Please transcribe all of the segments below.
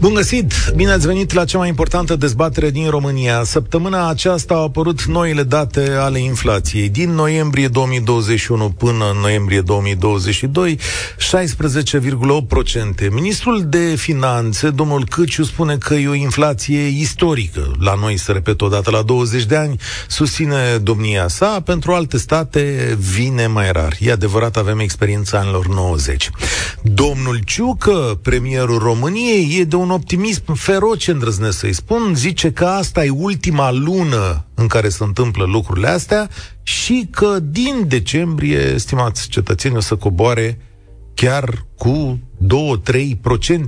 Bun găsit! Bine ați venit la cea mai importantă dezbatere din România. Săptămâna aceasta au apărut noile date ale inflației. Din noiembrie 2021 până în noiembrie 2022, 16,8%. Ministrul de Finanțe, domnul Câciu, spune că e o inflație istorică. La noi, se repet odată la 20 de ani, susține domnia sa. Pentru alte state vine mai rar. E adevărat, avem experiența anilor 90. Domnul Ciucă, premierul României, e de un optimism feroce, îndrăznesc să-i spun, zice că asta e ultima lună în care se întâmplă lucrurile astea și că din decembrie, stimați cetățeni, o să coboare chiar cu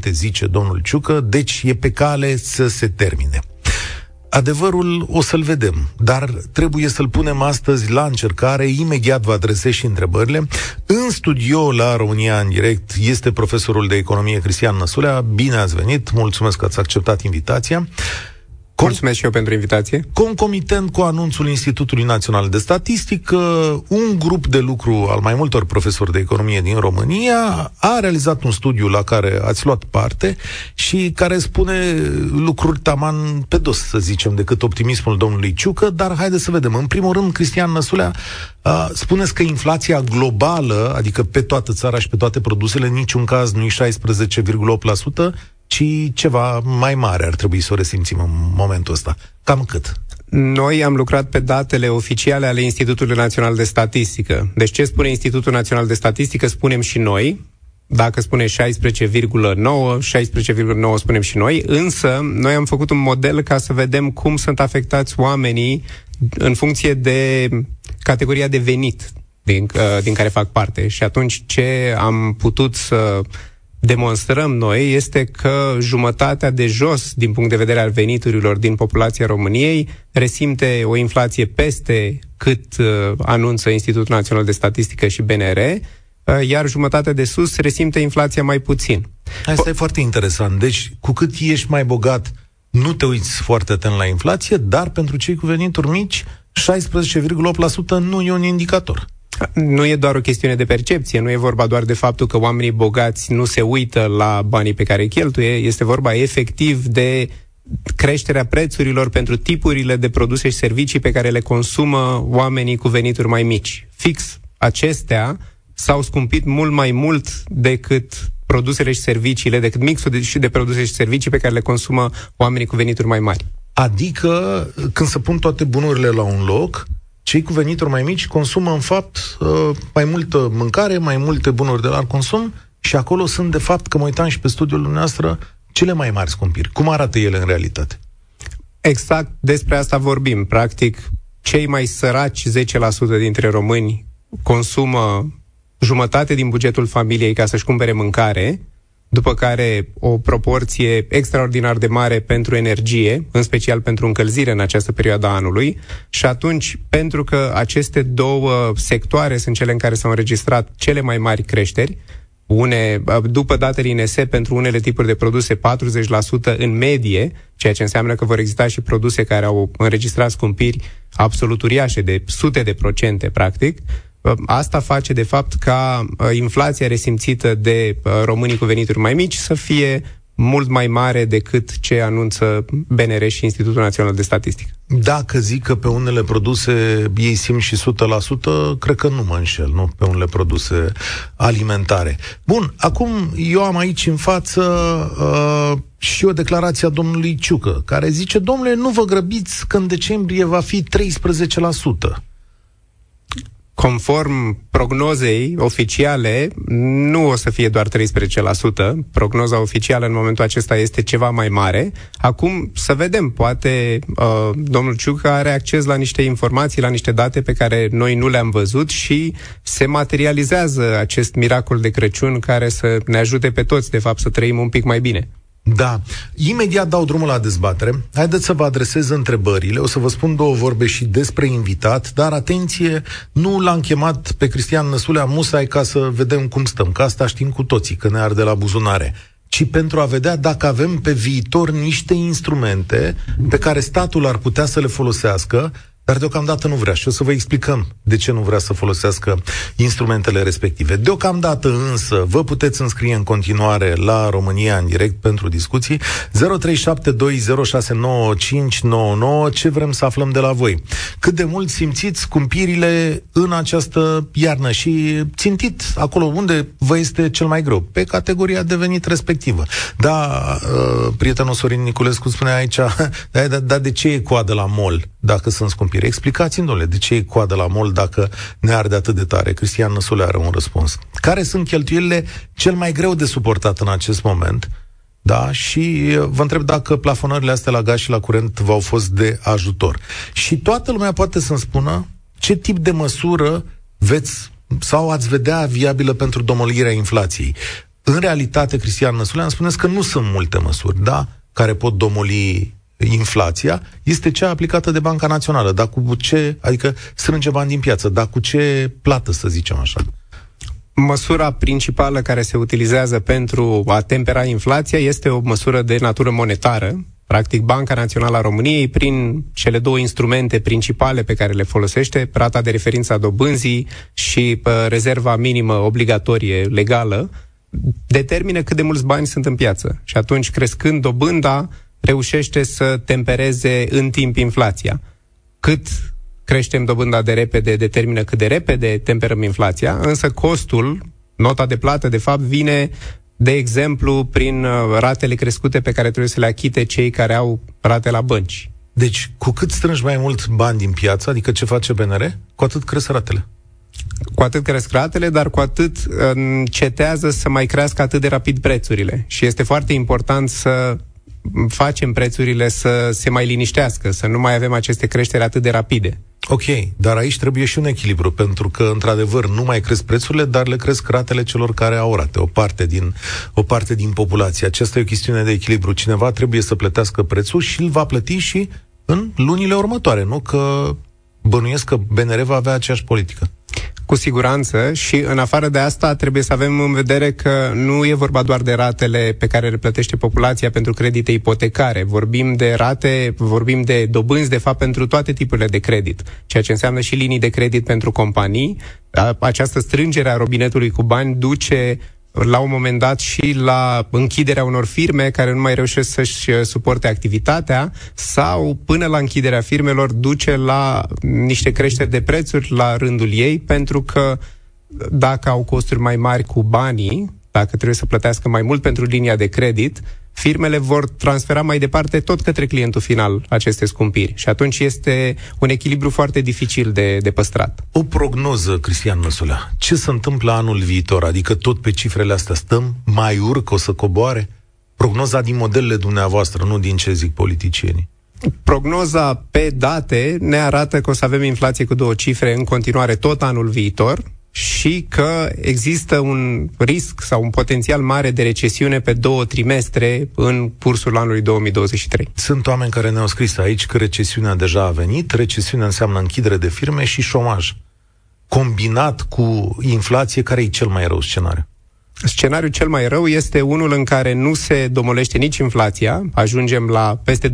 2-3%, zice domnul Ciucă, deci e pe cale să se termine. Adevărul o să-l vedem, dar trebuie să-l punem astăzi la încercare, imediat vă adresez și întrebările. În studio la România în direct este profesorul de economie Cristian Năsulea. Bine ați venit, mulțumesc că ați acceptat invitația. Com- Mulțumesc și eu pentru invitație. Concomitent cu anunțul Institutului Național de Statistică, un grup de lucru al mai multor profesori de economie din România a realizat un studiu la care ați luat parte și care spune lucruri taman pe dos, să zicem, decât optimismul domnului Ciucă, dar haideți să vedem. În primul rând, Cristian Năsulea, spuneți că inflația globală, adică pe toată țara și pe toate produsele, în niciun caz nu e 16,8%, ci ceva mai mare ar trebui să o resimțim în momentul ăsta. Cam cât? Noi am lucrat pe datele oficiale ale Institutului Național de Statistică. Deci ce spune Institutul Național de Statistică, spunem și noi. Dacă spune 16,9, 16,9 spunem și noi, însă noi am făcut un model ca să vedem cum sunt afectați oamenii în funcție de categoria de venit din, uh, din care fac parte. Și atunci ce am putut să demonstrăm noi este că jumătatea de jos, din punct de vedere al veniturilor din populația României, resimte o inflație peste cât uh, anunță Institutul Național de Statistică și BNR, uh, iar jumătatea de sus resimte inflația mai puțin. Asta po- e foarte interesant. Deci, cu cât ești mai bogat, nu te uiți foarte atent la inflație, dar pentru cei cu venituri mici, 16,8% nu e un indicator. Nu e doar o chestiune de percepție, nu e vorba doar de faptul că oamenii bogați nu se uită la banii pe care îi cheltuie, este vorba efectiv de creșterea prețurilor pentru tipurile de produse și servicii pe care le consumă oamenii cu venituri mai mici. Fix acestea s-au scumpit mult mai mult decât produsele și serviciile, decât mixul de, și de produse și servicii pe care le consumă oamenii cu venituri mai mari. Adică, când se pun toate bunurile la un loc, cei cu venituri mai mici consumă, în fapt, uh, mai multă mâncare, mai multe bunuri de la consum și acolo sunt, de fapt, că mă uitam și pe studiul dumneavoastră, cele mai mari scumpiri. Cum arată ele în realitate? Exact despre asta vorbim. Practic, cei mai săraci 10% dintre români consumă jumătate din bugetul familiei ca să-și cumpere mâncare după care o proporție extraordinar de mare pentru energie, în special pentru încălzire în această perioadă a anului, și atunci, pentru că aceste două sectoare sunt cele în care s-au înregistrat cele mai mari creșteri, une, după datele INSE, pentru unele tipuri de produse 40% în medie, ceea ce înseamnă că vor exista și produse care au înregistrat scumpiri absolut uriașe, de sute de procente, practic, Asta face, de fapt, ca uh, inflația resimțită de uh, românii cu venituri mai mici să fie mult mai mare decât ce anunță BNR și Institutul Național de Statistică. Dacă zic că pe unele produse ei simt și 100%, cred că nu mă înșel, nu pe unele produse alimentare. Bun, acum eu am aici în față uh, și o declarație a domnului Ciucă, care zice, domnule, nu vă grăbiți că în decembrie va fi 13%. Conform prognozei oficiale, nu o să fie doar 13%. Prognoza oficială în momentul acesta este ceva mai mare. Acum să vedem, poate uh, domnul Ciucă are acces la niște informații, la niște date pe care noi nu le-am văzut și se materializează acest miracol de Crăciun care să ne ajute pe toți, de fapt, să trăim un pic mai bine. Da. Imediat dau drumul la dezbatere. Haideți să vă adresez întrebările. O să vă spun două vorbe și despre invitat, dar atenție, nu l-am chemat pe Cristian Năsulea Musai ca să vedem cum stăm, că asta știm cu toții, că ne arde la buzunare ci pentru a vedea dacă avem pe viitor niște instrumente pe care statul ar putea să le folosească dar deocamdată nu vrea și o să vă explicăm de ce nu vrea să folosească instrumentele respective. Deocamdată însă vă puteți înscrie în continuare la România în direct pentru discuții 0372069599 ce vrem să aflăm de la voi. Cât de mult simțiți scumpirile în această iarnă și țintit acolo unde vă este cel mai greu, pe categoria de venit respectivă. Da, uh, prietenul Sorin Niculescu spune aici, da, da, da, de ce e coadă la mol dacă sunt scumpiri? Explicați-mi, domnule, de ce e coadă la mol dacă ne arde atât de tare? Cristian Năsule are un răspuns. Care sunt cheltuielile cel mai greu de suportat în acest moment? Da, și uh, vă întreb dacă plafonările astea la gaz și la curent v-au fost de ajutor. Și toată lumea poate să-mi spună ce tip de măsură veți sau ați vedea viabilă pentru domolirea inflației. În realitate, Cristian Năsule, am spuneți că nu sunt multe măsuri, da, care pot domoli inflația, este cea aplicată de Banca Națională. Dar cu ce, adică strânge bani din piață, dar cu ce plată, să zicem așa? Măsura principală care se utilizează pentru a tempera inflația este o măsură de natură monetară. Practic, Banca Națională a României, prin cele două instrumente principale pe care le folosește, rata de referință a dobânzii și uh, rezerva minimă obligatorie legală, determină cât de mulți bani sunt în piață. Și atunci, crescând dobânda, reușește să tempereze în timp inflația. Cât creștem dobânda de repede, determină cât de repede temperăm inflația, însă costul, nota de plată, de fapt, vine, de exemplu, prin uh, ratele crescute pe care trebuie să le achite cei care au rate la bănci. Deci, cu cât strângi mai mult bani din piață, adică ce face BNR, cu atât cresc ratele. Cu atât cresc ratele, dar cu atât încetează să mai crească atât de rapid prețurile. Și este foarte important să facem prețurile să se mai liniștească, să nu mai avem aceste creșteri atât de rapide. Ok, dar aici trebuie și un echilibru, pentru că, într-adevăr, nu mai cresc prețurile, dar le cresc ratele celor care au rate, o parte din, o parte din populație. Aceasta e o chestiune de echilibru. Cineva trebuie să plătească prețul și îl va plăti și în lunile următoare, nu? Că bănuiesc că BNR va avea aceeași politică. Cu siguranță și în afară de asta trebuie să avem în vedere că nu e vorba doar de ratele pe care le plătește populația pentru credite ipotecare. Vorbim de rate, vorbim de dobânzi, de fapt, pentru toate tipurile de credit, ceea ce înseamnă și linii de credit pentru companii. Această strângere a robinetului cu bani duce la un moment dat și la închiderea unor firme care nu mai reușesc să-și uh, suporte activitatea sau până la închiderea firmelor duce la niște creșteri de prețuri la rândul ei pentru că dacă au costuri mai mari cu banii, dacă trebuie să plătească mai mult pentru linia de credit, firmele vor transfera mai departe tot către clientul final aceste scumpiri. Și atunci este un echilibru foarte dificil de, de păstrat. O prognoză, Cristian Năsulea. Ce se întâmplă anul viitor? Adică tot pe cifrele astea stăm? Mai urcă? O să coboare? Prognoza din modelele dumneavoastră, nu din ce zic politicienii. Prognoza pe date ne arată că o să avem inflație cu două cifre în continuare tot anul viitor, și că există un risc sau un potențial mare de recesiune pe două trimestre în cursul anului 2023. Sunt oameni care ne-au scris aici că recesiunea deja a venit, recesiunea înseamnă închidere de firme și șomaj. Combinat cu inflație, care e cel mai rău scenariu? Scenariul cel mai rău este unul în care nu se domolește nici inflația, ajungem la peste 20%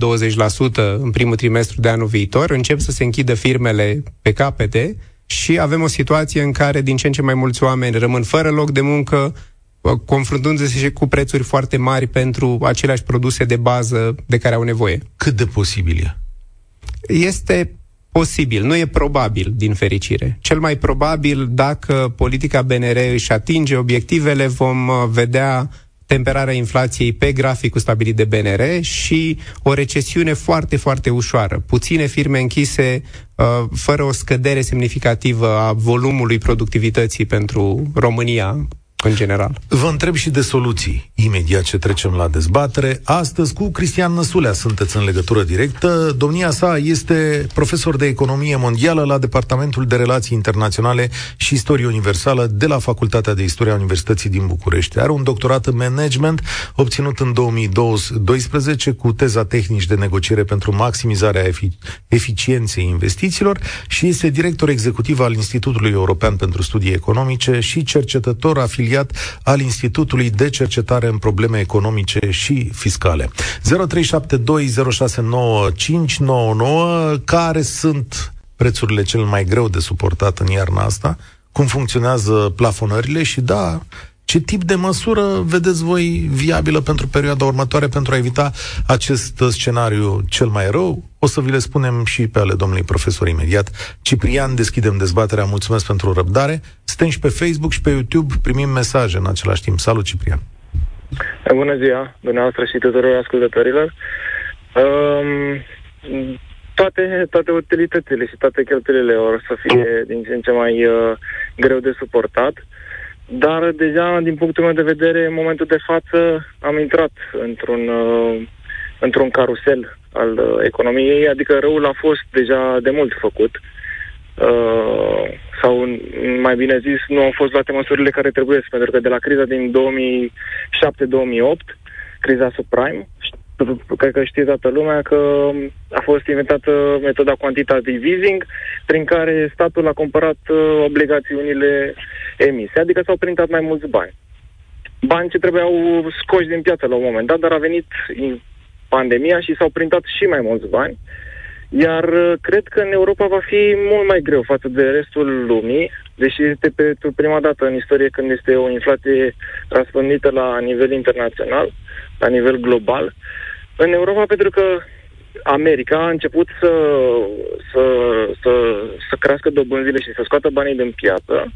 în primul trimestru de anul viitor, încep să se închidă firmele pe capete, și avem o situație în care din ce în ce mai mulți oameni rămân fără loc de muncă, uh, confruntându-se și cu prețuri foarte mari pentru aceleași produse de bază de care au nevoie. Cât de posibil e? Este posibil, nu e probabil, din fericire. Cel mai probabil, dacă politica BNR își atinge obiectivele, vom uh, vedea temperarea inflației pe graficul stabilit de BNR și o recesiune foarte, foarte ușoară. Puține firme închise uh, fără o scădere semnificativă a volumului productivității pentru România în general. Vă întreb și de soluții, imediat ce trecem la dezbatere. Astăzi cu Cristian Năsulea sunteți în legătură directă. Domnia sa este profesor de economie mondială la Departamentul de Relații Internaționale și Istorie Universală de la Facultatea de Istorie a Universității din București. Are un doctorat în management obținut în 2012 cu teza tehnici de negociere pentru maximizarea efic- eficienței investițiilor și este director executiv al Institutului European pentru Studii Economice și cercetător afiliat afiliat al Institutului de Cercetare în Probleme Economice și Fiscale. 0372069599 care sunt prețurile cel mai greu de suportat în iarna asta, cum funcționează plafonările? Și da, ce tip de măsură vedeți voi viabilă pentru perioada următoare pentru a evita acest scenariu cel mai rău? O să vi le spunem și pe ale domnului profesor imediat. Ciprian, deschidem dezbaterea, mulțumesc pentru răbdare. Suntem și pe Facebook și pe YouTube, primim mesaje în același timp. Salut, Ciprian! Bună ziua, dumneavoastră și tuturor ascultătorilor. Um, toate, toate utilitățile și toate cheltuielile or să fie din ce în ce mai uh, greu de suportat. Uh, dar deja, din punctul meu de vedere, în momentul de față am intrat într-un, uh, într-un carusel al uh, economiei, adică răul a fost deja de mult făcut. Uh, sau, mai bine zis, nu au fost luate măsurile care trebuie, pentru că de la criza din 2007-2008, criza subprime, cred că știe toată lumea că a fost inventată metoda quantitative easing, prin care statul a cumpărat uh, obligațiunile emise, adică s-au printat mai mulți bani. Bani ce trebuiau scoși din piață la un moment dat, dar a venit pandemia și s-au printat și mai mulți bani. Iar uh, cred că în Europa va fi mult mai greu față de restul lumii, deși este pentru prima dată în istorie când este o inflație răspândită la nivel internațional, la nivel global. În Europa, pentru că America a început să, să, să, să crească dobânzile și să scoată banii din piață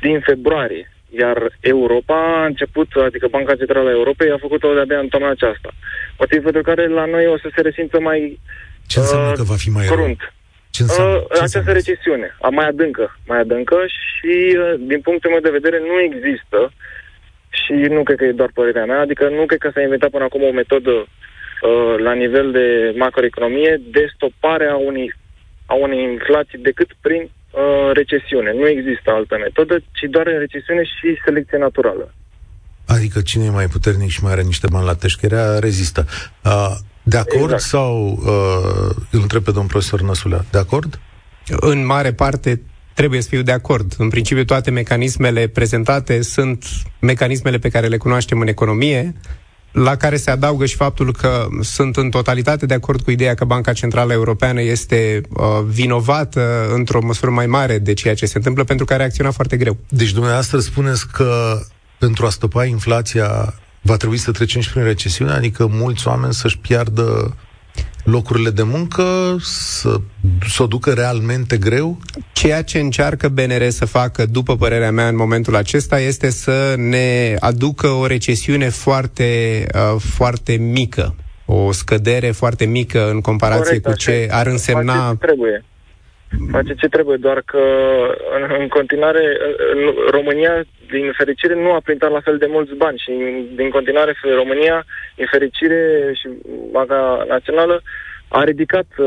din februarie. Iar Europa a început, adică Banca Centrală a Europei a făcut-o de-abia în toamna aceasta. Motiv pentru care la noi o să se resimtă mai Ce înseamnă uh, că va fi mai crunt. Rău? Ce înseamnă? Uh, Ce această înseamnă? recesiune, a mai adâncă, mai adâncă și, uh, din punctul meu de vedere, nu există și nu cred că e doar părerea mea, adică nu cred că s-a inventat până acum o metodă uh, la nivel de macroeconomie de stopare a unei, a unei inflații decât prin uh, recesiune. Nu există altă metodă, ci doar în recesiune și selecție naturală. Adică cine e mai puternic și mai are niște bani la teșcherea, rezistă. Uh, de acord exact. sau, uh, îl întreb pe domnul profesor Năsulea, de acord? În mare parte trebuie să fiu de acord. În principiu, toate mecanismele prezentate sunt mecanismele pe care le cunoaștem în economie, la care se adaugă și faptul că sunt în totalitate de acord cu ideea că Banca Centrală Europeană este uh, vinovată într-o măsură mai mare de ceea ce se întâmplă, pentru că a reacționat foarte greu. Deci dumneavoastră spuneți că pentru a stopa inflația va trebui să trecem și prin recesiune, adică mulți oameni să-și piardă locurile de muncă, să, să o ducă realmente greu? Ceea ce încearcă BNR să facă, după părerea mea, în momentul acesta, este să ne aducă o recesiune foarte, uh, foarte mică, o scădere foarte mică în comparație Corect, cu ce ar însemna... Ce trebuie. Face ce trebuie, doar că în, în continuare în România, din fericire, nu a printat la fel de mulți bani și din continuare România, din fericire și Banca Națională, a ridicat uh,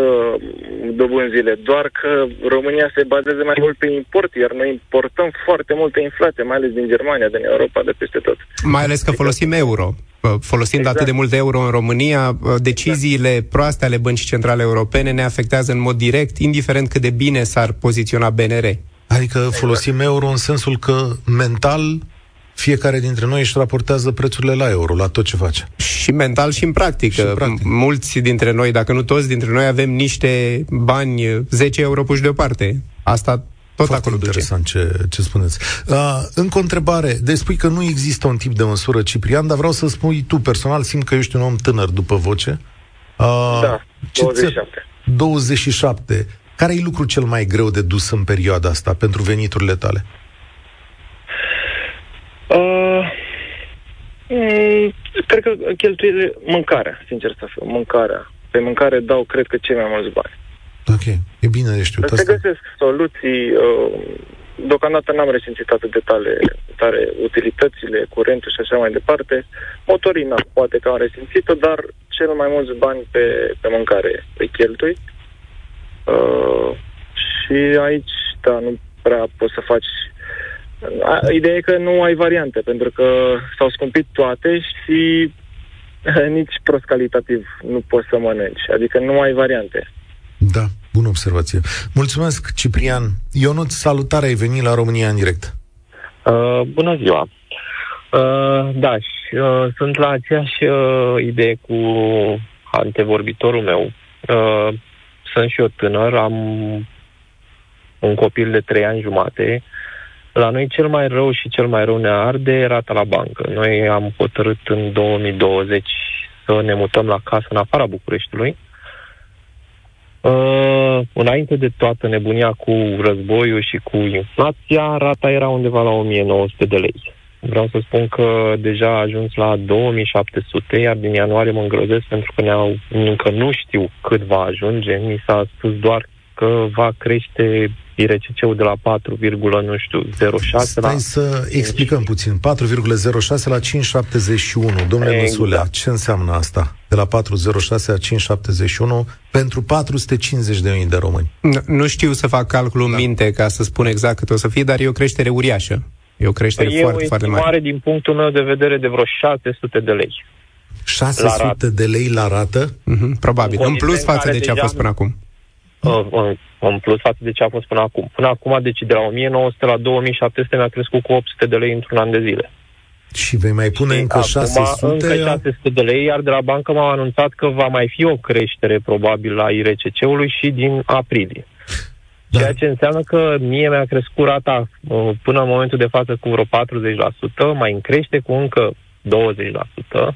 dobânzile, doar că România se bazează mai mult pe import, iar noi importăm foarte multă inflație, mai ales din Germania, din Europa, de peste tot. Mai ales că folosim euro. Uh, folosind exact. atât de mult euro în România, uh, deciziile exact. proaste ale băncii centrale europene ne afectează în mod direct, indiferent cât de bine s-ar poziționa BNR. Adică folosim exact. euro în sensul că mental fiecare dintre noi își raportează prețurile la euro, la tot ce face. Și mental și în practică. Și în practic. Mulți dintre noi, dacă nu toți dintre noi, avem niște bani, 10 euro puși deoparte. Asta tot Foarte acolo interesant ce, ce spuneți. Uh, încă o întrebare. Deci spui că nu există un tip de măsură, Ciprian, dar vreau să spui tu personal, simt că ești un om tânăr după voce. Uh, da, 27. 27. Care e lucrul cel mai greu de dus în perioada asta pentru veniturile tale? Uh, mm, cred că cheltuielile, mâncarea, sincer să fiu, mâncarea. Pe mâncare dau, cred că, cei mai mulți bani. Ok, e bine de știut Se asta. găsesc soluții, uh, deocamdată n-am resimțit atât de tale, tare utilitățile, curentul și așa mai departe. Motorina poate că am resimțit-o, dar cel mai mulți bani pe, pe mâncare pe cheltui. Uh, și aici, da, nu prea poți să faci Ideea e că nu ai variante, pentru că s-au scumpit toate și nici prost calitativ nu poți să mănânci. Adică nu ai variante. Da, bună observație. Mulțumesc, Ciprian. Ionut, salutare, ai venit la România în direct. Uh, bună ziua. Uh, da, și, uh, sunt la aceeași uh, idee cu antevorbitorul meu. Uh, sunt și eu tânăr, am un copil de 3 ani jumate, la noi cel mai rău și cel mai rău ne arde rata la bancă. Noi am hotărât în 2020 să ne mutăm la casă în afara Bucureștiului. Uh, înainte de toată nebunia cu războiul și cu inflația, rata era undeva la 1900 de lei. Vreau să spun că deja a ajuns la 2700, iar din ianuarie mă îngrozesc pentru că ne-au, încă nu știu cât va ajunge. Mi s-a spus doar că va crește IRCC-ul de la 4, nu știu, 06 Stai la... să explicăm puțin. 4,06 la 5,71. Domnule exact. Măsulea, ce înseamnă asta? De la 4,06 la 5,71 pentru 450 de mii de români. Nu, nu știu să fac calculul da. în minte ca să spun exact cât o să fie, dar e o creștere uriașă. E o creștere e foarte, foarte mare. mare din punctul meu de vedere de vreo 600 de lei. 600 de lei la rată? Mm-hmm, probabil. În, în plus față de ce a fost până acum. Uh, în, în plus față de ce a fost până acum. Până acum, deci de la 1900 la 2700 mi-a crescut cu 800 de lei într-un an de zile. Și vei mai pune și încă 600? Încă 600 de lei, iar de la bancă m-au anunțat că va mai fi o creștere probabil la IRCC-ului și din aprilie. Da. Ceea ce înseamnă că mie mi-a crescut rata uh, până în momentul de față cu vreo 40%, mai încrește cu încă 20%.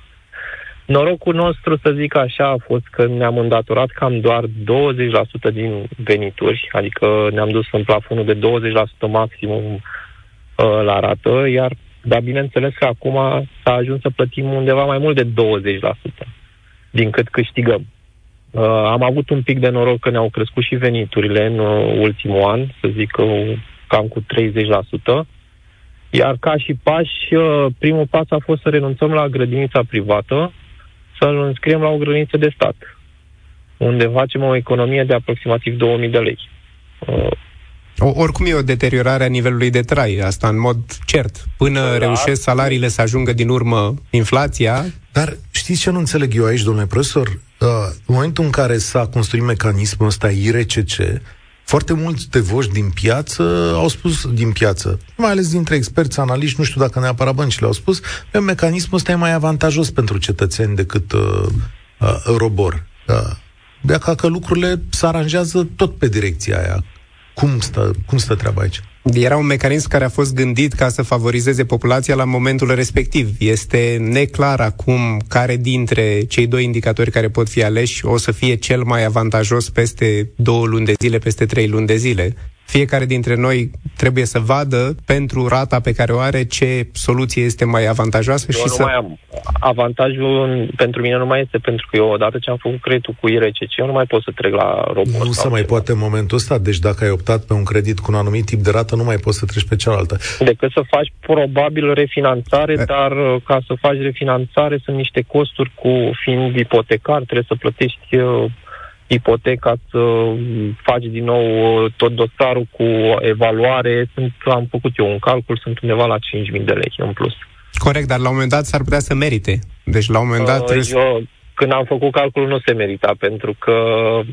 Norocul nostru, să zic așa, a fost că ne-am îndatorat cam doar 20% din venituri, adică ne-am dus în plafonul de 20% maximum uh, la rată, iar, dar bineînțeles că acum s-a ajuns să plătim undeva mai mult de 20% din cât câștigăm. Uh, am avut un pic de noroc că ne-au crescut și veniturile în uh, ultimul an, să zic că uh, cam cu 30%. Iar ca și pași, uh, primul pas a fost să renunțăm la grădinița privată, să-l înscriem la o grădiniță de stat, unde facem o economie de aproximativ 2000 de lei. Uh, oricum e o deteriorare a nivelului de trai, asta în mod cert. Până da. reușesc salariile să ajungă din urmă inflația... Dar știți ce nu înțeleg eu aici, domnule profesor? Uh, în momentul în care s-a construit mecanismul ăsta IRCC, foarte mulți de voci din piață au spus, din piață, mai ales dintre experți, analiști, nu știu dacă neapărat băncile au spus, că mecanismul ăsta e mai avantajos pentru cetățeni decât uh, uh, Eurobor. Uh, de că lucrurile se aranjează tot pe direcția aia. Cum stă, cum stă treaba aici? Era un mecanism care a fost gândit ca să favorizeze populația la momentul respectiv. Este neclar acum care dintre cei doi indicatori care pot fi aleși o să fie cel mai avantajos peste două luni de zile, peste trei luni de zile fiecare dintre noi trebuie să vadă pentru rata pe care o are ce soluție este mai avantajoasă eu și nu să... Mai am. Avantajul pentru mine nu mai este pentru că eu odată ce am făcut creditul cu IRCC, eu nu mai pot să trec la robot. Nu se mai poate în momentul ăsta, deci dacă ai optat pe un credit cu un anumit tip de rată, nu mai poți să treci pe cealaltă. Decât să faci probabil refinanțare, e... dar uh, ca să faci refinanțare sunt niște costuri cu fiind ipotecar, trebuie să plătești uh, ipoteca, să faci din nou uh, tot dosarul cu evaluare. Sunt, am făcut eu un calcul, sunt undeva la 5.000 de lei în plus. Corect, dar la un moment dat s-ar putea să merite. Deci la un moment dat uh, trebuie... Eu, când am făcut calculul nu se merita, pentru că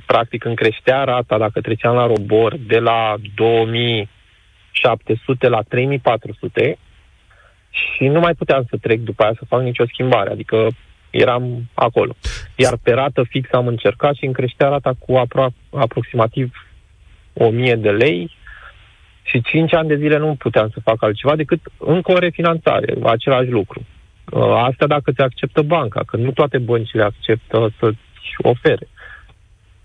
practic în creștea rata, dacă treceam la robor, de la 2700 la 3400 și nu mai puteam să trec după aia să fac nicio schimbare. Adică eram acolo. Iar pe rată fixă am încercat și în creștea rata cu apro- aproximativ 1000 de lei și 5 ani de zile nu puteam să fac altceva decât încă o refinanțare, același lucru. Uh, asta dacă ți acceptă banca, că nu toate băncile acceptă să-ți ofere.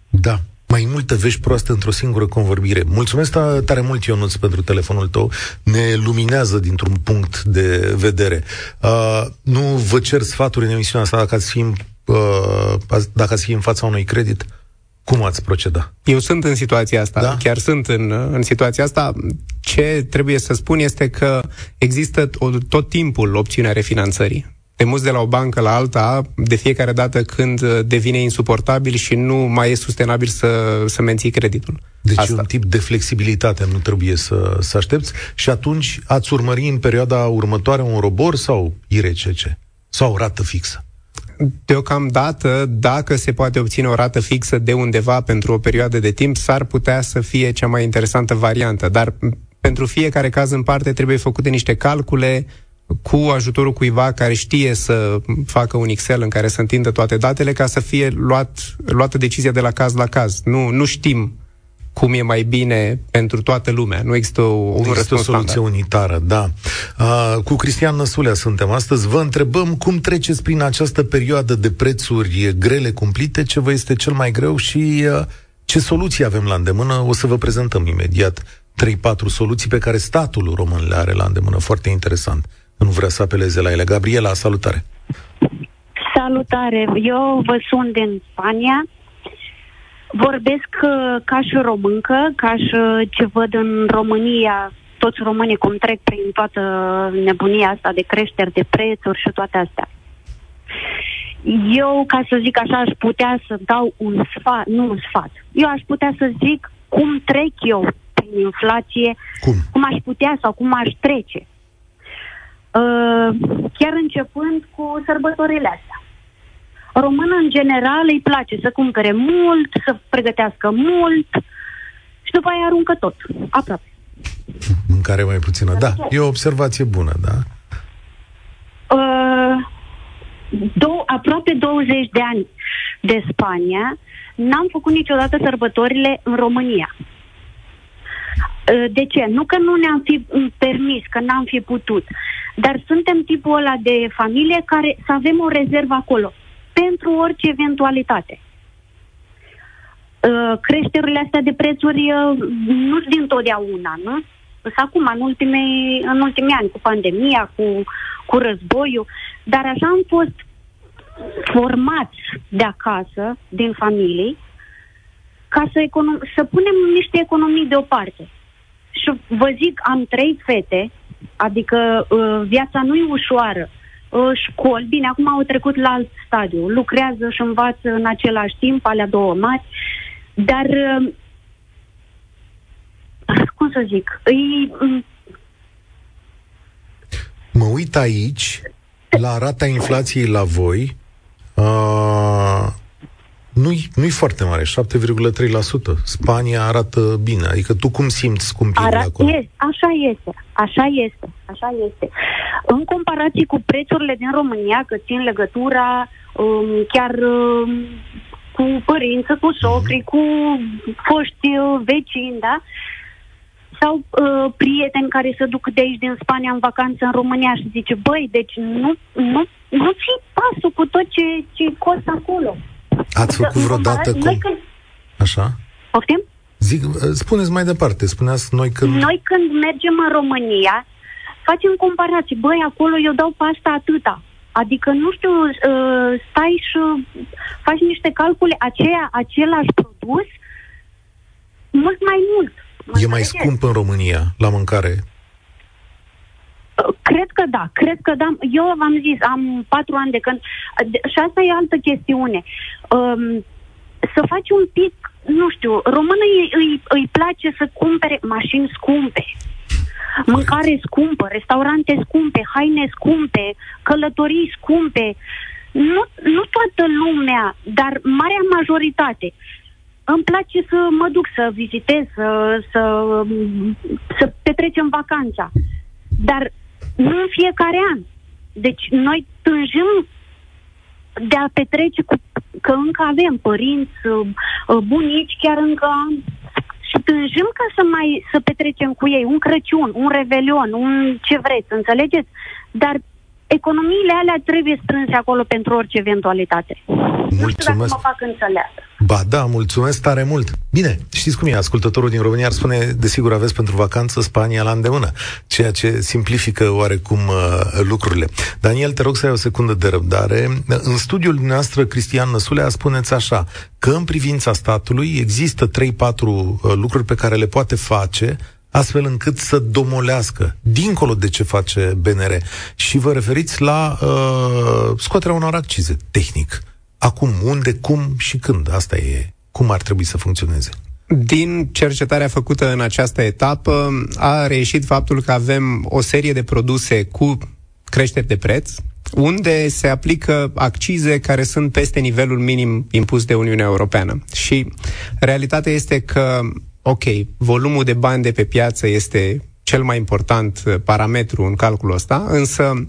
Da mai multă vești proaste într-o singură convorbire. Mulțumesc tare mult, Ionuț, pentru telefonul tău. Ne luminează dintr-un punct de vedere. Uh, nu vă cer sfaturi în emisiunea asta dacă ați fi, uh, dacă ați fi în fața unui credit. Cum ați proceda? Eu sunt în situația asta, da? chiar sunt în, în situația asta. Ce trebuie să spun este că există tot timpul opțiunea refinanțării te muți de la o bancă la alta de fiecare dată când uh, devine insuportabil și nu mai e sustenabil să, să menții creditul. Deci Asta. un tip de flexibilitate nu trebuie să, să aștepți și atunci ați urmări în perioada următoare un robor sau IRCC? Sau o rată fixă? Deocamdată, dacă se poate obține o rată fixă de undeva pentru o perioadă de timp, s-ar putea să fie cea mai interesantă variantă, dar pentru fiecare caz în parte trebuie făcute niște calcule, cu ajutorul cuiva care știe să facă un Excel în care să întindă toate datele ca să fie luat, luată decizia de la caz la caz. Nu, nu știm cum e mai bine pentru toată lumea. Nu există o, un există o soluție standard. unitară, da. Uh, cu Cristian Năsulea suntem astăzi. Vă întrebăm cum treceți prin această perioadă de prețuri grele cumplite, ce vă este cel mai greu și uh, ce soluții avem la îndemână. O să vă prezentăm imediat 3-4 soluții pe care statul român le are la îndemână. Foarte interesant. Nu vrea să apeleze la ele. Gabriela, salutare! Salutare! Eu vă sun din Spania. Vorbesc uh, ca și româncă, ca și ce văd în România toți românii cum trec prin toată nebunia asta de creșteri de prețuri și toate astea. Eu, ca să zic așa, aș putea să dau un sfat, nu un sfat. Eu aș putea să zic cum trec eu prin inflație, Cum? cum aș putea sau cum aș trece. Uh, chiar începând cu sărbătorile astea. Românul, în general, îi place să cumpere mult, să pregătească mult și după aia aruncă tot, aproape. Mâncare mai puțină. Da, e o observație bună, da. Uh, dou- aproape 20 de ani de Spania, n-am făcut niciodată sărbătorile în România. Uh, De ce? Nu că nu ne-am fi mm, permis, că n-am fi putut, dar suntem tipul ăla de familie care să avem o rezervă acolo pentru orice eventualitate. Uh, Creșterile astea de prețuri uh, nu sunt din totdeauna, nu? Sunt acum, în ultimii, în ultimii ani, cu pandemia, cu, cu războiul, dar așa am fost formați de acasă, din familii, ca să, econom- să punem niște economii deoparte. Și vă zic, am trei fete, adică uh, viața nu e ușoară. Uh, școli, bine, acum au trecut la alt stadiu, lucrează și învață în același timp, alea două mari, dar, uh, cum să zic, îi, mm, Mă uit aici la rata inflației la voi. Uh, nu-i, nu-i foarte mare, 7,3%. Spania arată bine. Adică tu cum simți scumpirile Ara- acolo? este, așa este, așa este, așa este. În comparație cu prețurile din România, că țin legătura um, chiar um, cu părinți, cu socri, cu foști uh, vecini, da? Sau uh, prieteni care se duc de aici din Spania în vacanță în România și zice, băi, deci nu, nu, nu ții pasul cu tot ce, ce costă acolo. Ați făcut În vreodată comparație- cum? Noi când... Așa? Poftim? Zic, uh, spuneți mai departe. Spuneați noi când... Noi când mergem în România, facem comparații. Băi, acolo eu dau pasta atâta. Adică, nu știu, uh, stai și faci niște calcule, aceea, același produs, mult mai mult. Mă E mai înțelegeți? scump în România la mâncare. Uh, Cred că da, cred că da. Eu v-am zis, am patru ani de când... de- Și asta e altă chestiune. Um, să faci un pic, nu știu, românii îi, îi, îi place să cumpere mașini scumpe. Mâncare scumpă, restaurante scumpe, haine scumpe, călătorii scumpe. Nu, nu toată lumea, dar marea majoritate. Îmi place să mă duc să vizitez, să, să, să petrecem vacanța. Dar nu în fiecare an. Deci noi tânjim de a petrece cu, că încă avem părinți, uh, uh, bunici, chiar încă am. Și tânjim ca să mai să petrecem cu ei un Crăciun, un Revelion, un ce vreți, înțelegeți? Dar economiile alea trebuie strânse acolo pentru orice eventualitate. Nu știu dacă Mulțumesc. mă fac înțeleasă. Ba da, mulțumesc tare mult. Bine, știți cum e, ascultătorul din România ar spune, desigur aveți pentru vacanță Spania la îndemână, ceea ce simplifică oarecum uh, lucrurile. Daniel, te rog să ai o secundă de răbdare. În studiul dumneavoastră, Cristian Năsulea, spuneți așa, că în privința statului există 3-4 uh, lucruri pe care le poate face astfel încât să domolească, dincolo de ce face BNR. Și vă referiți la uh, scoaterea unor accize, tehnic. Acum, unde, cum și când? Asta e cum ar trebui să funcționeze. Din cercetarea făcută în această etapă a reieșit faptul că avem o serie de produse cu creșteri de preț, unde se aplică accize care sunt peste nivelul minim impus de Uniunea Europeană. Și realitatea este că, ok, volumul de bani de pe piață este cel mai important uh, parametru în calculul ăsta, însă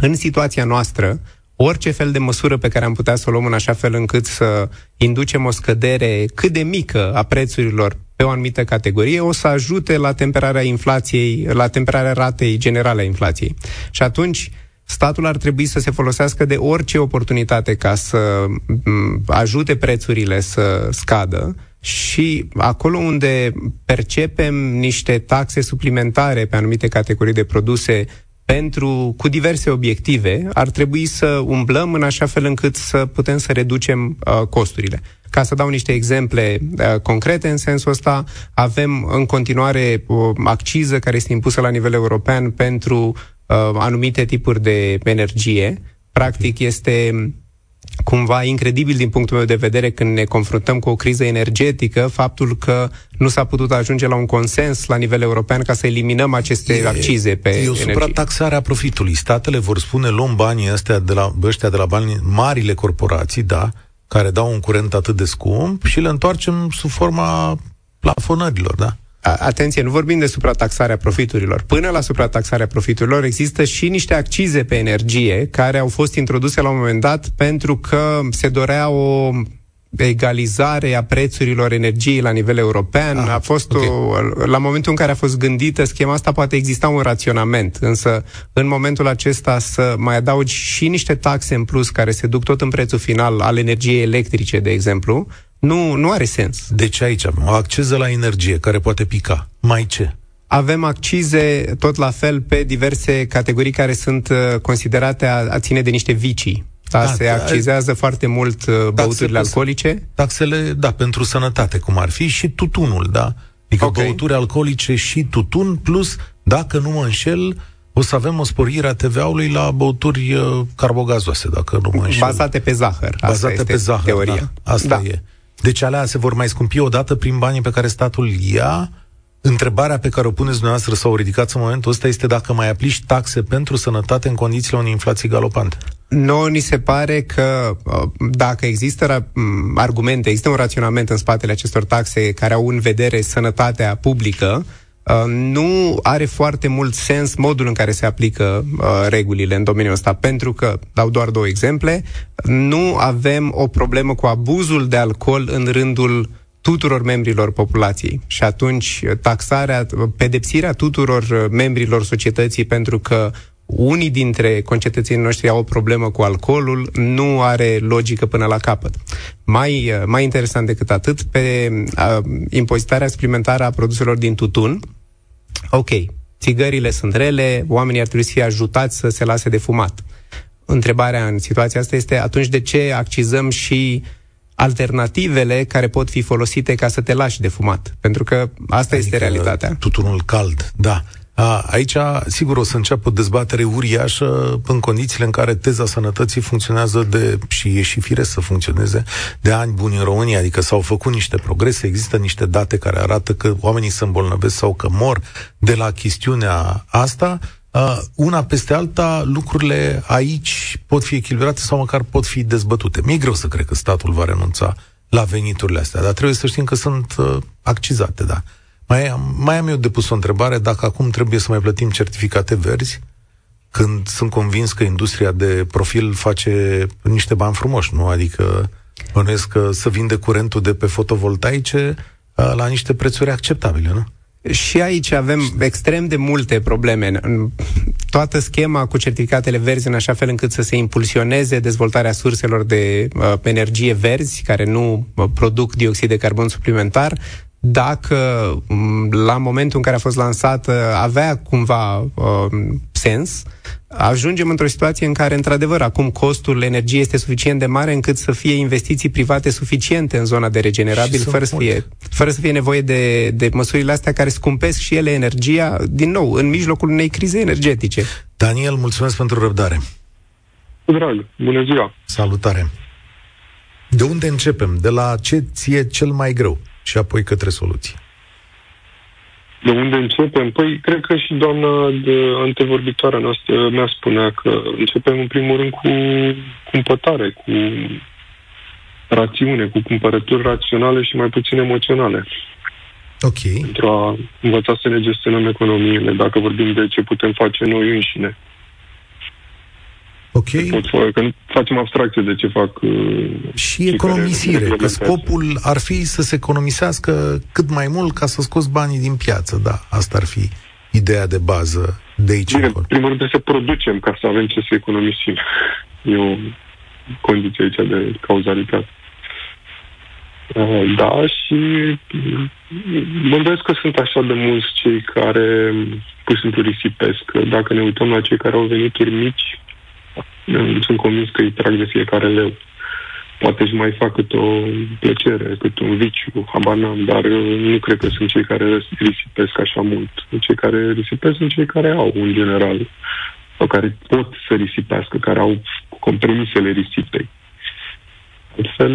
în situația noastră, orice fel de măsură pe care am putea să o luăm în așa fel încât să inducem o scădere cât de mică a prețurilor pe o anumită categorie, o să ajute la temperarea inflației, la temperarea ratei generale a inflației. Și atunci, statul ar trebui să se folosească de orice oportunitate ca să ajute prețurile să scadă și acolo unde percepem niște taxe suplimentare pe anumite categorii de produse pentru, cu diverse obiective, ar trebui să umblăm în așa fel încât să putem să reducem uh, costurile. Ca să dau niște exemple uh, concrete în sensul ăsta, avem în continuare o acciză care este impusă la nivel european pentru uh, anumite tipuri de energie. Practic este cumva incredibil din punctul meu de vedere când ne confruntăm cu o criză energetică, faptul că nu s-a putut ajunge la un consens la nivel european ca să eliminăm aceste e, accize pe E o suprataxare a profitului. Statele vor spune, luăm banii ăstea de la, ăștia de la bani, marile corporații, da, care dau un curent atât de scump și le întoarcem sub forma plafonărilor, da? Atenție, nu vorbim de suprataxarea profiturilor. Până la suprataxarea profiturilor există și niște accize pe energie care au fost introduse la un moment dat pentru că se dorea o egalizare a prețurilor energiei la nivel european. Ah, a fost okay. o, la momentul în care a fost gândită schema asta poate exista un raționament, însă în momentul acesta să mai adaugi și niște taxe în plus care se duc tot în prețul final al energiei electrice, de exemplu, nu, nu are sens. Deci aici avem o acciză la energie care poate pica. Mai ce? Avem accize tot la fel pe diverse categorii care sunt uh, considerate a, a ține de niște vicii. Da, da, se da, accizează foarte mult uh, băuturile alcoolice. Taxele, da, pentru sănătate, cum ar fi, și tutunul, da? Adică okay. băuturi alcoolice și tutun, plus, dacă nu mă înșel, o să avem o sporire a TVA-ului la băuturi uh, carbogazoase, dacă nu mă înșel. Bazate pe zahăr. Bazate Asta pe zahăr, teoria. Da, asta da. e. Deci alea se vor mai scumpi odată prin banii pe care statul ia. Întrebarea pe care o puneți dumneavoastră sau o ridicați în momentul ăsta este dacă mai aplici taxe pentru sănătate în condițiile unei inflații galopante. Nu ni se pare că uh, dacă există argumente, există un raționament în spatele acestor taxe care au în vedere sănătatea publică, Uh, nu are foarte mult sens modul în care se aplică uh, regulile în domeniul ăsta, pentru că, dau doar două exemple, nu avem o problemă cu abuzul de alcool în rândul tuturor membrilor populației. Și atunci taxarea, pedepsirea tuturor uh, membrilor societății pentru că unii dintre concetățenii noștri au o problemă cu alcoolul, nu are logică până la capăt. Mai, uh, mai interesant decât atât, pe uh, impozitarea suplimentară a produselor din tutun, ok, țigările sunt rele, oamenii ar trebui să fie ajutați să se lase de fumat. Întrebarea în situația asta este atunci de ce accizăm și alternativele care pot fi folosite ca să te lași de fumat. Pentru că asta adică este realitatea. Tutunul cald, da. A, aici, sigur, o să înceapă o dezbatere uriașă în condițiile în care teza sănătății funcționează de, și e și fire să funcționeze, de ani buni în România, adică s-au făcut niște progrese, există niște date care arată că oamenii se îmbolnăvesc sau că mor de la chestiunea asta, Uh, una peste alta, lucrurile aici pot fi echilibrate sau măcar pot fi dezbătute. Mi-e greu să cred că statul va renunța la veniturile astea, dar trebuie să știm că sunt uh, accizate, da. Mai am, mai am eu depus o întrebare dacă acum trebuie să mai plătim certificate verzi, când sunt convins că industria de profil face niște bani frumoși, nu? Adică bănuiesc că să vinde curentul de pe fotovoltaice la niște prețuri acceptabile, nu? Și aici avem extrem de multe probleme. Toată schema cu certificatele verzi în așa fel încât să se impulsioneze dezvoltarea surselor de uh, energie verzi, care nu uh, produc dioxid de carbon suplimentar, dacă la momentul în care a fost lansată avea cumva uh, sens, ajungem într-o situație în care, într-adevăr, acum costul energiei este suficient de mare încât să fie investiții private suficiente în zona de regenerabil, fără să, fie, fără să fie nevoie de, de măsurile astea care scumpesc și ele energia, din nou, în mijlocul unei crize energetice. Daniel, mulțumesc pentru răbdare. Drag, bună ziua! Salutare! De unde începem? De la ce ție cel mai greu? Și apoi către soluții. De unde începem? Păi, cred că și doamna de antevorbitoarea noastră mi-a spunea că începem în primul rând cu cumpătare, cu rațiune, cu cumpărături raționale și mai puțin emoționale. Ok. Pentru a învăța să ne gestionăm economiile, dacă vorbim de ce putem face noi înșine. Ok. Pot, că nu facem abstracție de ce fac. Uh, și economisire, că scopul ar fi să se economisească cât mai mult ca să scoți banii din piață, da, asta ar fi ideea de bază de aici Bine, în primul rând să producem ca să avem ce să economisim. E o condiție aici de cauzalitate. Uh, da, și mă îndoiesc că sunt așa de mulți cei care pur și simplu risipesc. Dacă ne uităm la cei care au venituri mici, sunt convins că îi trag de fiecare leu. Poate își mai fac cât o plăcere, cât un viciu, habar n-am, dar nu cred că sunt cei care risipesc așa mult. Cei care risipesc sunt cei care au, în general, sau care pot să risipească, care au compromisele risipei. Altfel,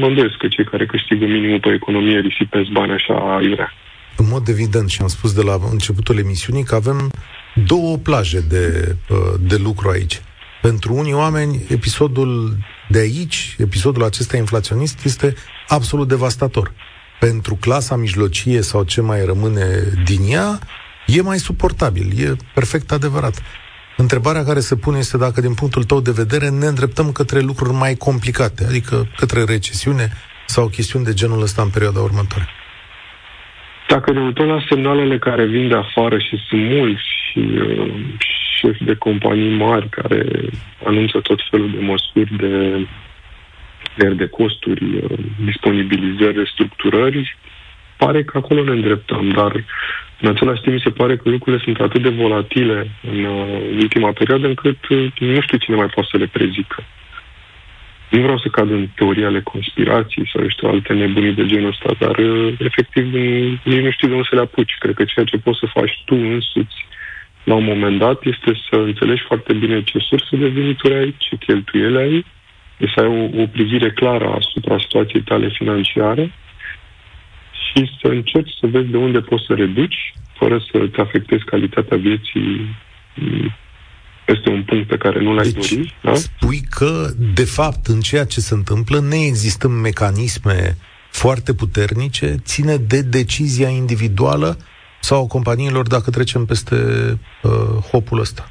mă îndoiesc că cei care câștigă minimul pe economie risipesc bani așa iurea. În mod evident, și am spus de la începutul emisiunii, că avem două plaje de, de lucru aici. Pentru unii oameni, episodul de aici, episodul acesta inflaționist, este absolut devastator. Pentru clasa mijlocie sau ce mai rămâne din ea, e mai suportabil, e perfect adevărat. Întrebarea care se pune este dacă, din punctul tău de vedere, ne îndreptăm către lucruri mai complicate, adică către recesiune sau chestiuni de genul ăsta în perioada următoare. Dacă ne uităm la semnalele care vin de afară și sunt mulți și, uh, șefi de companii mari care anunță tot felul de măsuri de de costuri, uh, disponibilizări, restructurări, pare că acolo ne îndreptăm, dar în același timp mi se pare că lucrurile sunt atât de volatile în uh, ultima perioadă încât uh, nu știu cine mai poate să le prezică. Nu vreau să cad în teoria ale conspirației sau, știu, alte nebunii de genul ăsta, dar, uh, efectiv, nici nu știu de unde să le apuci. Cred că ceea ce poți să faci tu însuți la un moment dat este să înțelegi foarte bine ce surse de venituri ai, ce cheltuieli ai, să ai o, o privire clară asupra situației tale financiare și să încerci să vezi de unde poți să reduci, fără să te afectezi calitatea vieții este un punct pe care nu l-ai deci, dori. Da? spui că, de fapt, în ceea ce se întâmplă, neexistând mecanisme foarte puternice, ține de decizia individuală sau a companiilor dacă trecem peste uh, hopul ăsta?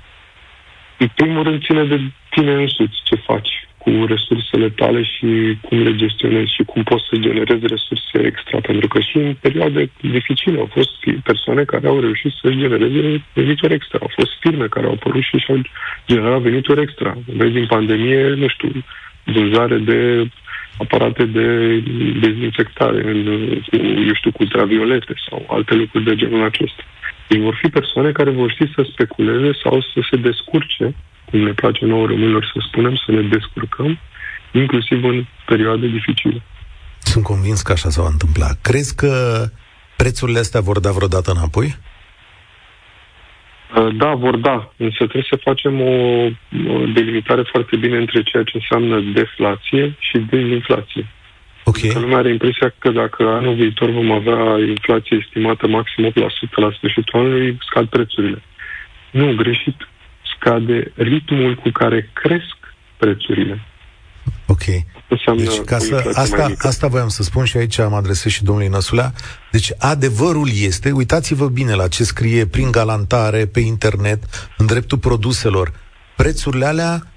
În primul rând ține de tine însuți ce faci cu resursele tale și cum le gestionezi și cum poți să generezi resurse extra. Pentru că și în perioade dificile au fost persoane care au reușit să-și genereze venituri extra. Au fost firme care au apărut și și-au generat venituri extra. Vezi, din pandemie, nu știu, vânzare de aparate de dezinfectare, în, cu, eu știu, cu ultraviolete sau alte lucruri de genul acesta. Deci vor fi persoane care vor ști să speculeze sau să se descurce cum ne place nouă românilor să spunem, să ne descurcăm, inclusiv în perioade dificile. Sunt convins că așa s va întâmpla. Crezi că prețurile astea vor da vreodată înapoi? Uh, da, vor da, însă trebuie să facem o delimitare foarte bine între ceea ce înseamnă deflație și dezinflație. Ok. Că lumea are impresia că dacă anul viitor vom avea inflație estimată maxim 8% la sfârșitul anului, scad prețurile. Nu, greșit scade ritmul cu care cresc prețurile. Ok. deci, ca să, asta, asta voiam să spun și aici am adresat și domnului Năsulea. Deci, adevărul este, uitați-vă bine la ce scrie prin galantare pe internet, în dreptul produselor. Prețurile alea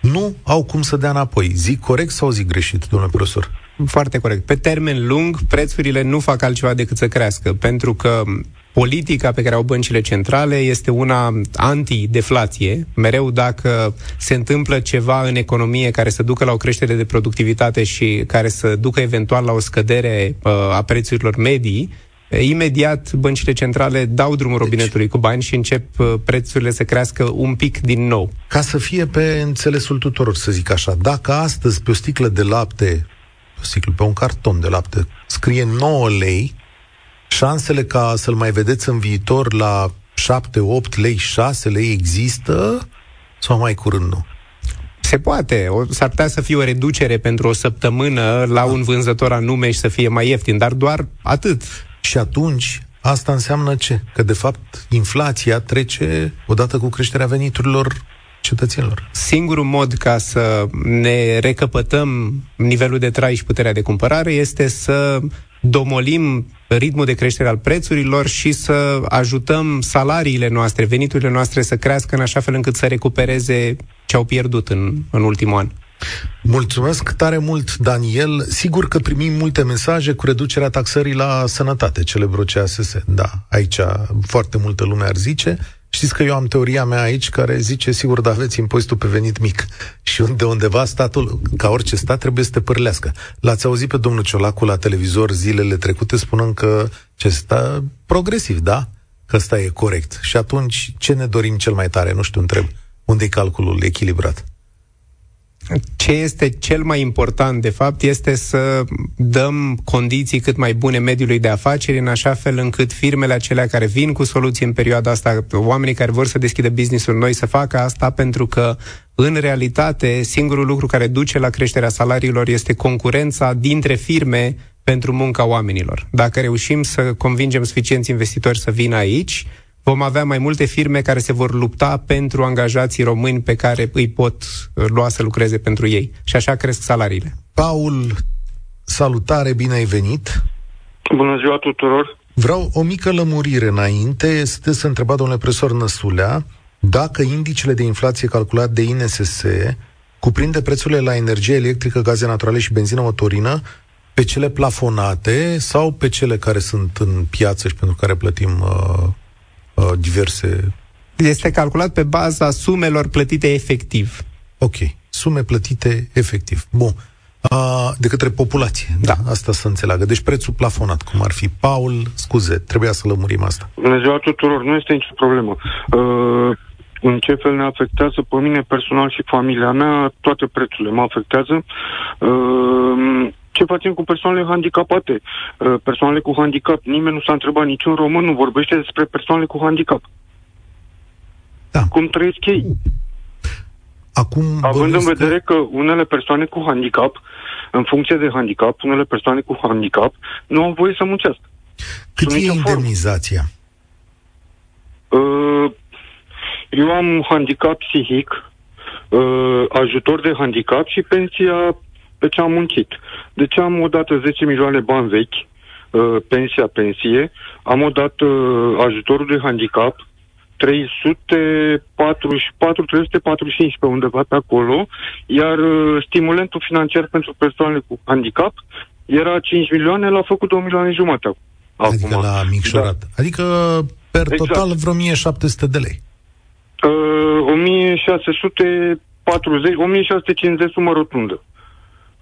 nu au cum să dea înapoi. Zic corect sau zic greșit, domnule profesor? Foarte corect. Pe termen lung, prețurile nu fac altceva decât să crească, pentru că politica pe care au băncile centrale este una anti-deflație. Mereu dacă se întâmplă ceva în economie care să ducă la o creștere de productivitate și care să ducă eventual la o scădere uh, a prețurilor medii, imediat băncile centrale dau drumul deci, robinetului cu bani și încep uh, prețurile să crească un pic din nou. Ca să fie pe înțelesul tuturor, să zic așa, dacă astăzi pe o sticlă de lapte, pe, o sticlă, pe un carton de lapte, scrie 9 lei, șansele ca să-l mai vedeți în viitor la 7, 8 lei, 6 lei există sau mai curând nu? Se poate. O, s-ar putea să fie o reducere pentru o săptămână la un vânzător anume și să fie mai ieftin, dar doar atât. Și atunci, asta înseamnă ce? Că, de fapt, inflația trece odată cu creșterea veniturilor cetățenilor. Singurul mod ca să ne recăpătăm nivelul de trai și puterea de cumpărare este să domolim ritmul de creștere al prețurilor și să ajutăm salariile noastre, veniturile noastre să crească în așa fel încât să recupereze ce au pierdut în, în ultimul an. Mulțumesc tare mult, Daniel. Sigur că primim multe mesaje cu reducerea taxării la sănătate, celebru CASS. Da, aici foarte multă lume ar zice. Știți că eu am teoria mea aici care zice, sigur, da aveți impozitul pe venit mic. Și de undeva statul, ca orice stat, trebuie să te părlească. L-ați auzit pe domnul Ciolacu la televizor zilele trecute spunând că ce sta progresiv, da? Că ăsta e corect. Și atunci, ce ne dorim cel mai tare? Nu știu, întreb. Unde e calculul echilibrat? Ce este cel mai important, de fapt, este să dăm condiții cât mai bune mediului de afaceri, în așa fel încât firmele acelea care vin cu soluții în perioada asta, oamenii care vor să deschidă business-uri noi, să facă asta, pentru că, în realitate, singurul lucru care duce la creșterea salariilor este concurența dintre firme pentru munca oamenilor. Dacă reușim să convingem suficienți investitori să vină aici, vom avea mai multe firme care se vor lupta pentru angajații români pe care îi pot uh, lua să lucreze pentru ei. Și așa cresc salariile. Paul, salutare, bine ai venit! Bună ziua tuturor! Vreau o mică lămurire înainte. Sunteți întrebat, domnule profesor Năsulea, dacă indicele de inflație calculat de INSS cuprinde prețurile la energie electrică, gaze naturale și benzină motorină pe cele plafonate sau pe cele care sunt în piață și pentru care plătim uh, uh, diverse... Este calculat pe baza sumelor plătite efectiv. Ok, sume plătite efectiv. Bun. Uh, de către populație. Da. da. Asta să înțeleagă. Deci prețul plafonat, cum ar fi. Paul, scuze, trebuia să lămurim asta. Bună ziua tuturor, nu este nicio problemă. Uh, în ce fel ne afectează pe mine personal și familia mea, toate prețurile mă afectează. Uh, ce facem cu persoanele handicapate, uh, persoanele cu handicap. Nimeni nu s-a întrebat, niciun român nu vorbește despre persoanele cu handicap. Da. Cum trăiesc ei? Acum Având în vedere că... că unele persoane cu handicap, în funcție de handicap, unele persoane cu handicap nu au voie să muncească. Cât e indemnizația? Uh, eu am handicap psihic, uh, ajutor de handicap și pensia pe ce am muncit. Deci am odată 10 milioane bani vechi, uh, pensia, pensie, am odată uh, ajutorul de handicap, 344, 345 pe undeva pe acolo, iar uh, stimulentul financiar pentru persoanele cu handicap era 5 milioane, l-a făcut 2 milioane jumate acum. Adică la micșorat. Da. Adică per exact. total vreo 1700 de lei. Uh, 1640, 1650 sumă rotundă.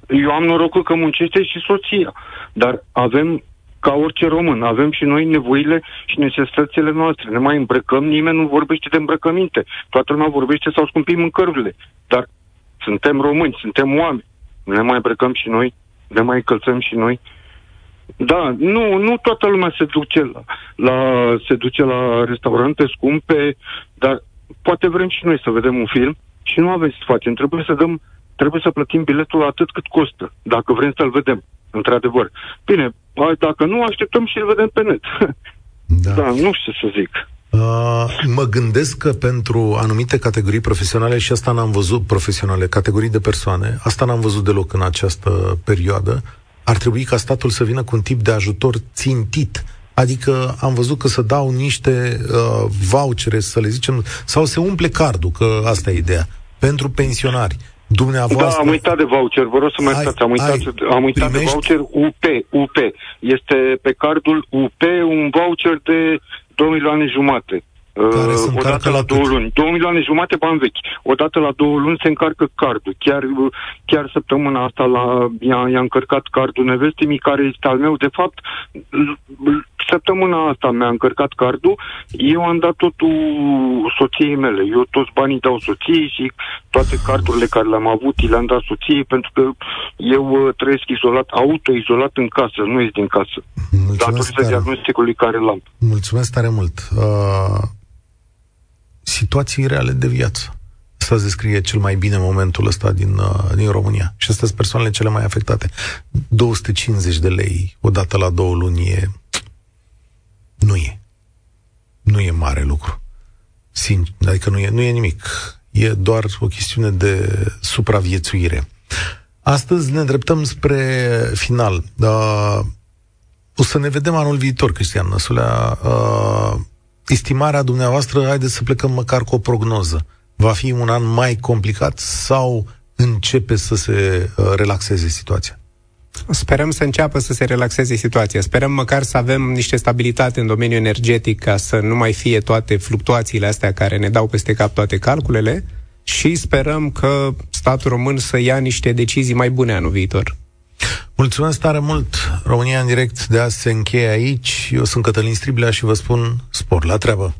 Eu am norocul că muncește și soția, dar avem ca orice român, avem și noi nevoile și necesitățile noastre. Ne mai îmbrăcăm, nimeni nu vorbește de îmbrăcăminte. Toată lumea vorbește sau scumpim mâncărurile. Dar suntem români, suntem oameni. Ne mai îmbrăcăm și noi, ne mai încălțăm și noi. Da, nu, nu toată lumea se duce la, la, se duce la restaurante scumpe, dar poate vrem și noi să vedem un film și nu avem să facem. Trebuie să dăm trebuie să plătim biletul atât cât costă, dacă vrem să-l vedem, într-adevăr. Bine, dacă nu, așteptăm și îl vedem pe net. Da, da nu știu ce să zic. Uh, mă gândesc că pentru anumite categorii profesionale, și asta n-am văzut profesionale, categorii de persoane, asta n-am văzut deloc în această perioadă, ar trebui ca statul să vină cu un tip de ajutor țintit. Adică am văzut că să dau niște uh, vouchere, să le zicem, sau se umple cardul, că asta e ideea, pentru pensionari Dumneavoastră... Da, am uitat de voucher, vă rog să mă iertați, am uitat, ai, am uitat primești... de voucher UP, UP. Este pe cardul UP un voucher de 2 milioane jumate. Care uh, odată la, două luni. 2 milioane jumate bani vechi. Odată la două luni se încarcă cardul. Chiar, chiar săptămâna asta la, i-a, i-a încărcat cardul nevestii care este al meu. De fapt, săptămâna asta mi-a încărcat cardul. Eu am dat totul soției mele. Eu toți banii dau soției și toate cardurile care le-am avut le-am dat soției pentru că eu uh, trăiesc izolat, auto-izolat în casă, nu ies din casă. Mulțumesc datorită diagnosticului care l-am. Mulțumesc tare mult. Uh situații reale de viață. Asta descrie cel mai bine momentul ăsta din, uh, din România. Și astea sunt persoanele cele mai afectate. 250 de lei odată la două luni e... Nu e. Nu e mare lucru. Sin- adică nu e, nu e nimic. E doar o chestiune de supraviețuire. Astăzi ne îndreptăm spre final. Uh, o să ne vedem anul viitor, Cristian Năsulea. Uh, estimarea dumneavoastră, haideți să plecăm măcar cu o prognoză. Va fi un an mai complicat sau începe să se uh, relaxeze situația? Sperăm să înceapă să se relaxeze situația. Sperăm măcar să avem niște stabilitate în domeniul energetic ca să nu mai fie toate fluctuațiile astea care ne dau peste cap toate calculele și sperăm că statul român să ia niște decizii mai bune anul viitor. Mulțumesc tare mult! România în direct de azi se încheie aici. Eu sunt Cătălin Striblea și vă spun spor la treabă!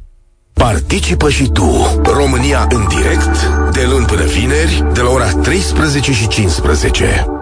Participă și tu, România în direct, de luni până vineri, de la ora 13 și 15.